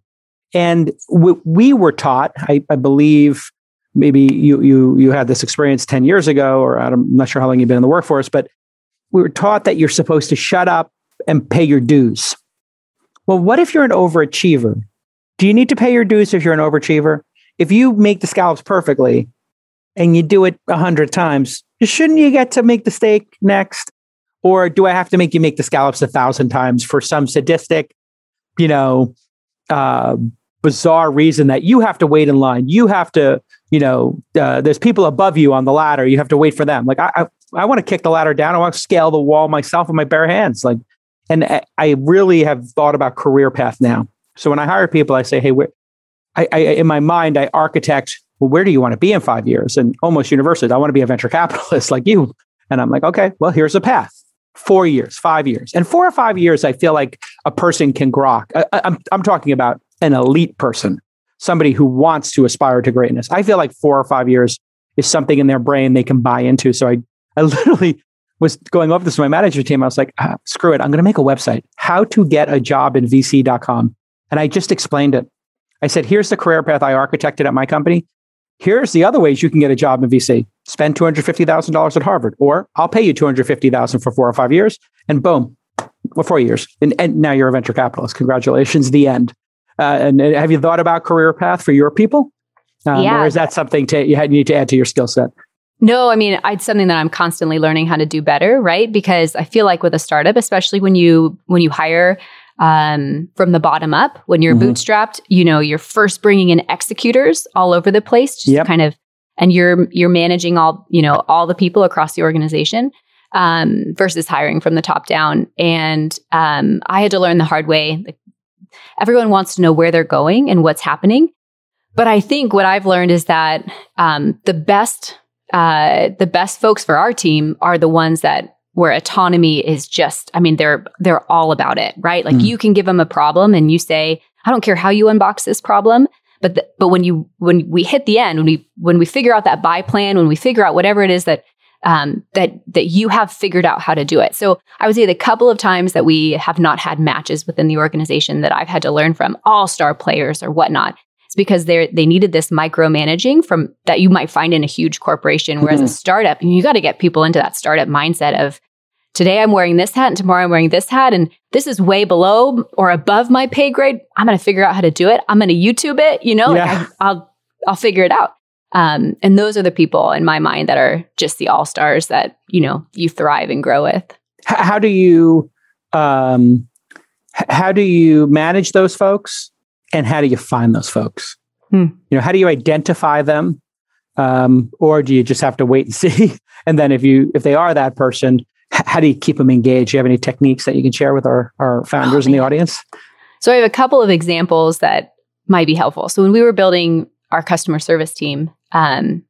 B: And we, we were taught, I, I believe, maybe you you you had this experience 10 years ago, or I'm not sure how long you've been in the workforce, but we were taught that you're supposed to shut up and pay your dues. Well, what if you're an overachiever? Do you need to pay your dues if you're an overachiever? If you make the scallops perfectly and you do it a hundred times, shouldn't you get to make the steak next? Or do I have to make you make the scallops a thousand times for some sadistic, you know, uh, bizarre reason that you have to wait in line? You have to, you know, uh, there's people above you on the ladder. You have to wait for them. Like I, I, I want to kick the ladder down. I want to scale the wall myself with my bare hands. Like, and I, really have thought about career path now. So when I hire people, I say, hey, where, I, I, in my mind, I architect, well, where do you want to be in five years? And almost universally, I want to be a venture capitalist [LAUGHS] like you. And I'm like, okay, well, here's a path. Four years, five years. And four or five years, I feel like a person can grok. I, I'm, I'm talking about an elite person, somebody who wants to aspire to greatness. I feel like four or five years is something in their brain they can buy into. So I, I [LAUGHS] literally was going over this with my manager team. I was like, ah, screw it. I'm going to make a website, how to get a job in VC.com. And I just explained it. I said, here's the career path I architected at my company. Here's the other ways you can get a job in VC. Spend $250,000 at Harvard, or I'll pay you $250,000 for four or five years, and boom, well, four years. And, and now you're a venture capitalist. Congratulations, the end. Uh, and, and have you thought about career path for your people? Um,
C: Yeah.
B: Or is that something to, you you need to add to your skill set?
C: No, I mean, it's something that I'm constantly learning how to do better, right? Because I feel like with a startup, especially when you when you hire um, from the bottom up, when you're
B: Mhm.
C: bootstrapped, you know, you're first bringing in executors all over the place, just
B: Yep.
C: kind of, and you're you're managing all you know all the people across the organization um, versus hiring from the top down. And um, I had to learn the hard way. Like, everyone wants to know where they're going and what's happening. But I think what I've learned is that um, the best uh, the best folks for our team are the ones that where autonomy is just i mean they're they're all about it right like
B: Mm.
C: you can give them a problem and you say i don't care how you unbox this problem but the, but when you when we hit the end when we when we figure out that buy plan when we figure out whatever it is that um, that that you have figured out how to do it so i would say the couple of times that we have not had matches within the organization that i've had to learn from all star players or whatnot it's because they they needed this micromanaging from that you might find in a huge corporation. Whereas a
B: Mhm.
C: startup, you got to get people into that startup mindset of today I'm wearing this hat and tomorrow I'm wearing this hat, and this is way below or above my pay grade. I'm going to figure out how to do it. I'm going to YouTube it. You know, like
B: Yeah.
C: I, I'll I'll figure it out. Um, and those are the people in my mind that are just the all stars that you know you thrive and grow with.
B: H- how do you um, h- how do you manage those folks and how do you find those folks
C: Hmm.
B: you know how do you identify them um, or do you just have to wait and [LAUGHS] see and then if you if they are that person how do you keep them engaged do you have any techniques that you can share with our our founders in the audience
C: So I have a couple of examples that might be helpful. So when we were building our customer service team, um,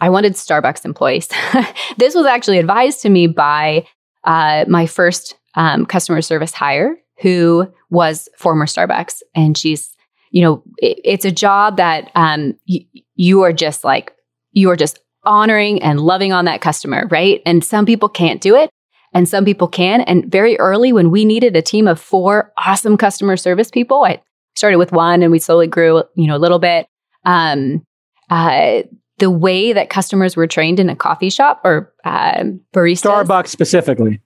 C: I wanted Starbucks employees. [LAUGHS] this was actually advised to me by uh, my first um, customer service hire, who was former Starbucks, and she's, you know, it- it's a job that um, y- you are just like you are just honoring and loving on that customer, right? And some people can't do it and some people can. And very early, when we needed a team of four awesome customer service people, I started with one, and we slowly grew, you know, a little bit. Um, uh, the way that customers were trained in a coffee shop or um baristas,
B: starbucks specifically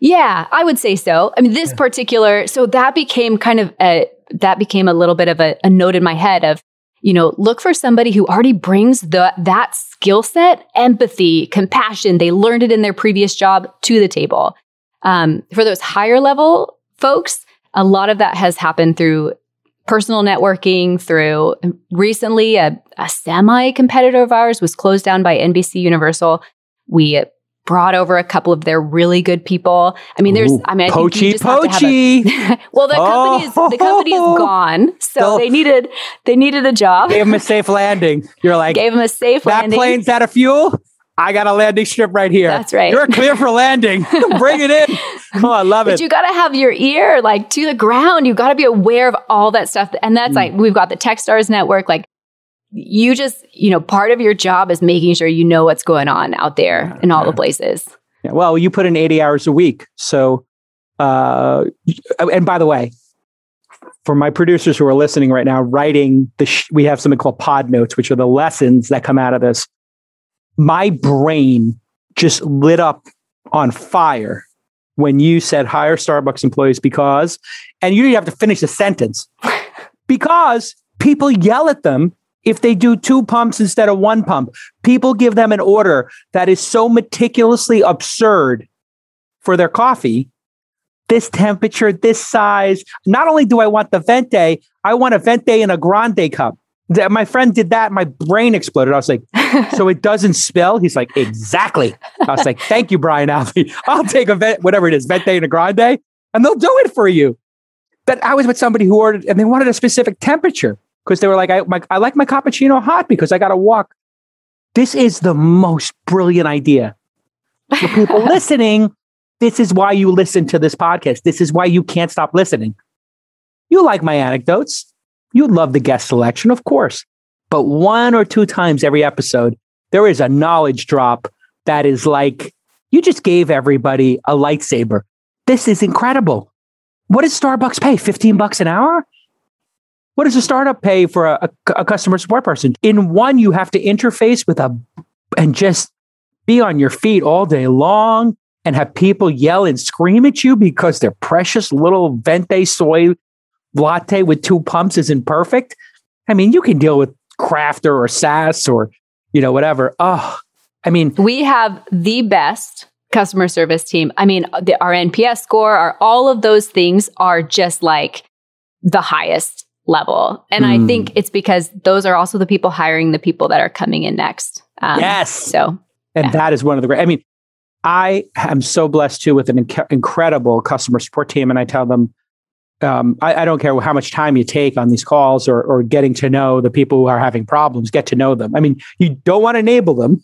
C: yeah, I would say so. I mean, this
B: Yeah.
C: particular, so that became kind of a, that became a little bit of a, a note in my head of, you know, look for somebody who already brings the, that skill set, empathy, compassion. They learned it in their previous job to the table. Um, for those higher level folks, a lot of that has happened through personal networking, through recently a, a semi competitor of ours was closed down by NBC Universal. We brought over a couple of their really good people. I mean, there's,
B: Ooh,
C: I mean, I think
B: poachy,
C: you just have to have
B: poachy.
C: a, [LAUGHS] well, the [LAUGHS] company is, the company is gone. So
B: Still-
C: they needed, they needed a job.
B: Gave him a safe [LAUGHS] landing. You're like,
C: Gave them a safe landing.
B: that
C: landing.
B: plane's out of fuel. I got a landing strip right here.
C: That's right.
B: You're clear for landing. Bring it in. Oh, I love
C: But
B: it.
C: you got to have your ear like to the ground. You got to be aware of all that stuff. And that's
B: Mm.
C: like, we've got the Techstars network. Like, you just, you know, part of your job is making sure you know what's going on out there in all the places.
B: Yeah, well, you put in 80 hours a week. So, uh, and by the way, for my producers who are listening right now, writing the, sh- we have something called pod notes, which are the lessons that come out of this. My brain just lit up on fire when you said hire Starbucks employees because, and you didn't have to finish the sentence [LAUGHS] because people yell at them if they do two pumps instead of one pump. People give them an order that is so meticulously absurd for their coffee. This temperature, this size. Not only do I want the venti, I want a venti in a grande cup. My friend did that. My brain exploded. I was like, [LAUGHS] so it doesn't spill? He's like, exactly. I was like, thank you, Brian Alfie. I'll take a vent, whatever it is, venti in a grande, and they'll do it for you. But I was with somebody who ordered, and they wanted a specific temperature because they were like, I, my, I like my cappuccino hot because I got to walk. This is the most brilliant idea. For people [LAUGHS] listening, this is why you listen to this podcast. This is why you can't stop listening. You like my anecdotes. You love the guest selection, of course. But one or two times every episode, there is a knowledge drop that is like, you just gave everybody a lightsaber. This is incredible. What does Starbucks pay? 15 bucks an hour? What does a startup pay for a, a, customer support person? In one, you have to interface with a and just be on your feet all day long and have people yell and scream at you because their precious little venti soy latte with two pumps isn't perfect. I mean, you can deal with Crafter or SaaS or you know whatever. Oh, I mean,
C: We have the best customer service team. I mean, the, our NPS score, our all of those things are just like the highest level. And I
B: Hmm.
C: think it's because those are also the people hiring the people that are coming in next. Um,
B: yes.
C: So
B: And
C: Yeah.
B: that is one of the great. I mean, I am so blessed too with an inc- incredible customer support team, and I tell them, um, I, I don't care how much time you take on these calls or, or getting to know the people who are having problems. Get to know them. I mean, you don't want to enable them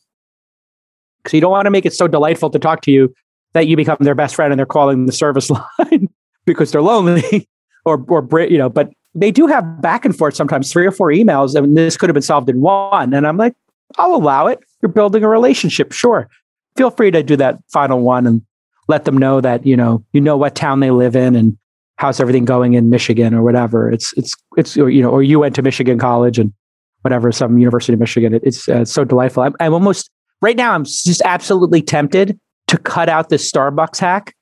B: because you don't want to make it so delightful to talk to you that you become their best friend and they're calling the service [LAUGHS] line because they're lonely [LAUGHS] or or you know. But they do have back and forth sometimes, three or four emails, and this could have been solved in one. And I'm like, I'll allow it. You're building a relationship, sure. Feel free to do that final one and let them know that you know you know what town they live in and how's everything going in Michigan or whatever. It's it's it's or, you know or you went to Michigan College and whatever some University of Michigan. It, it's uh, so delightful. I'm, I'm almost right now. I'm just absolutely tempted to cut out this Starbucks hack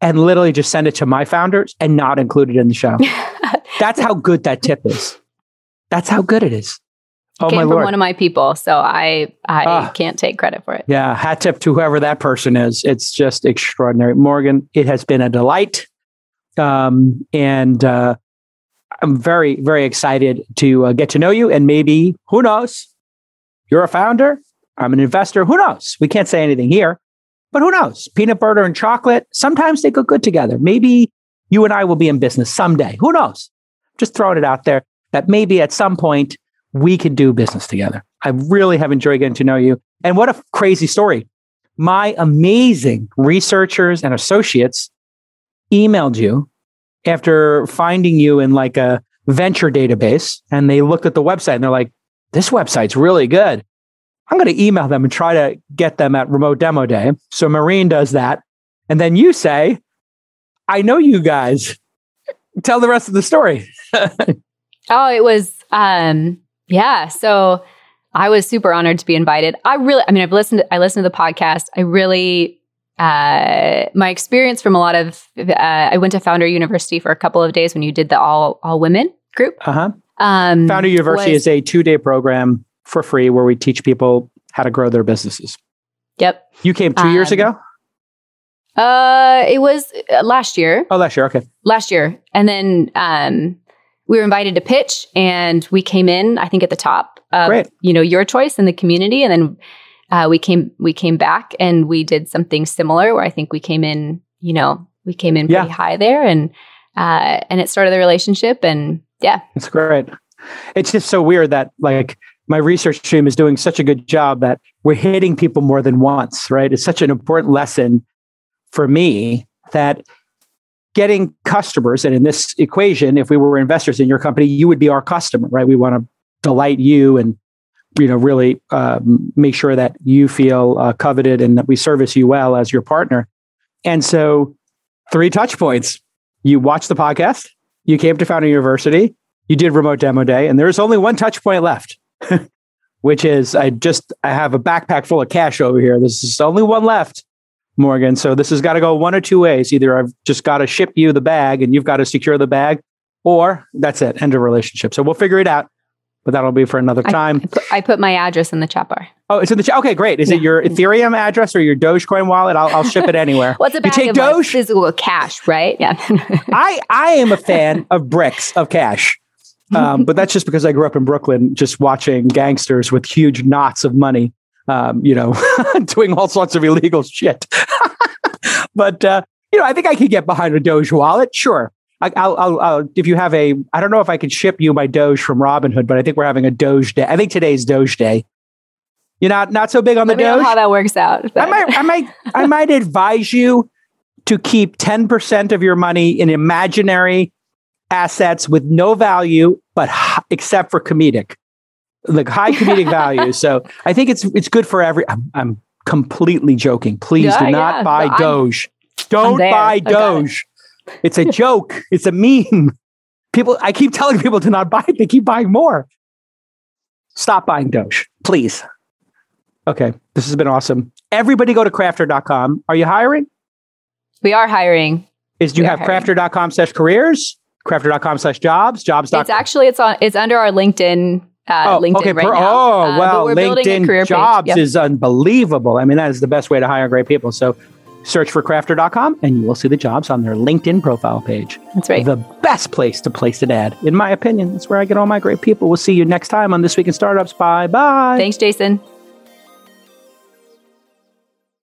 B: and literally just send it to my founders and not include it in the show. [LAUGHS] That's how good that tip is. That's how good it is. Oh
C: came
B: my
C: from
B: lord!
C: one of my people. So I I
B: Ah.
C: can't take credit for it.
B: Yeah, hat tip to whoever that person is. It's just extraordinary. Morgan, it has been a delight. Um, and uh, I'm very, very excited to uh, get to know you. And maybe, who knows? You're a founder. I'm an investor. Who knows? We can't say anything here, but who knows? Peanut butter and chocolate, sometimes they go good together. Maybe you and I will be in business someday. Who knows? Just throwing it out there that maybe at some point we could do business together. I really have enjoyed getting to know you. And what a crazy story. My amazing researchers and associates emailed you after finding you in like a venture database and they looked at the website and they're like, this website's really good. I'm going to email them and try to get them at remote demo day. So Marine does that. And then you say, I know you guys. Tell the rest of the story. [LAUGHS]
C: Oh, it was um yeah, so I was super honored to be invited. I really I mean I've listened to, I listened to the podcast. I really uh my experience from a lot of uh, I went to Founder University for a couple of days when you did the all all women group.
B: Uh-huh.
C: Um
B: Founder University
C: was-
B: is a two day program for free where we teach people how to grow their businesses.
C: Yep.
B: You came two years
C: Um,
B: ago?
C: Uh it was uh, last year.
B: Oh, last year. Okay.
C: last year. And then um, we were invited to pitch, and we came in, I think, at the top of
B: Great.
C: you know your choice in the community. And then uh, we came we came back and we did something similar where I think we came in, you know, we came in pretty
B: Yeah.
C: high there and uh, and it started the relationship and yeah,
B: It's great. It's just so weird that like my research team is doing such a good job that we're hitting people more than once, right? It's such an important lesson for me that getting customers, and in this equation, if we were investors in your company, you would be our customer, right? We want to delight you and you know really um, make sure that you feel uh, coveted and that we service you well as your partner. And so, three touch points: you watched the podcast, you came to Founder University, you did remote demo day, and there's only one touch point left, [LAUGHS] which is I just I have a backpack full of cash over here. This is only one left, Morgan. So this has got to go one or two ways. Either I've just got to ship you the bag and you've got to secure the bag, or that's it, end of relationship. So we'll figure it out, but that'll be for another time.
C: I put, I put my address in the chat bar.
B: oh, it's in the chat. Okay, great. Is it your Ethereum address or your Dogecoin wallet? I'll, I'll ship it anywhere. [LAUGHS]
C: What's a
B: You take Doge?
C: physical cash, right? Yeah. [LAUGHS]
B: I I am a fan of bricks of cash, um, but that's just because I grew up in Brooklyn, just watching gangsters with huge knots of money, um, you know, [LAUGHS] doing all sorts of illegal shit. [LAUGHS] but uh, you know, I think I could get behind a Doge wallet. Sure, I, I'll, I'll, I'll if you have a. I don't know if I could ship you my Doge from Robinhood, but I think we're having a Doge day. I think today's Doge day. You're not not so big on the
C: Let know
B: Doge.
C: how that works out.
B: I might, I might, I might advise you to keep ten percent of your money in imaginary assets with no value, but except for comedic, like high comedic value. So I think it's it's good for every. I'm, I'm completely joking. Please
C: Yeah,
B: do not
C: yeah.
B: buy
C: No, I'm-
B: Doge. Don't
C: there.
B: buy
C: got it.
B: Doge. It's a joke. it's a meme. People, I keep telling people to not buy it. They keep buying more. Stop buying Doge, please. Okay, this has been awesome. Everybody go to crafter.com. Are you hiring?
C: we are hiring.
B: Is do you have
C: hiring.
B: crafter.com slash careers, crafter.com slash jobs, jobs.com?
C: It's actually it's on it's under our LinkedIn uh, LinkedIn right
B: per-
C: now.
B: Oh,
C: Uh, but
B: well,
C: we're building a
B: LinkedIn
C: career
B: jobs
C: Yep.
B: is unbelievable. I mean, that is the best way to hire great people. So search for crafter.com and you will see the jobs on their LinkedIn profile page.
C: That's right.
B: The best place to place an ad, in my opinion. That's where I get all my great people. We'll see you next time on This Week in Startups. Bye bye.
C: Thanks, Jason.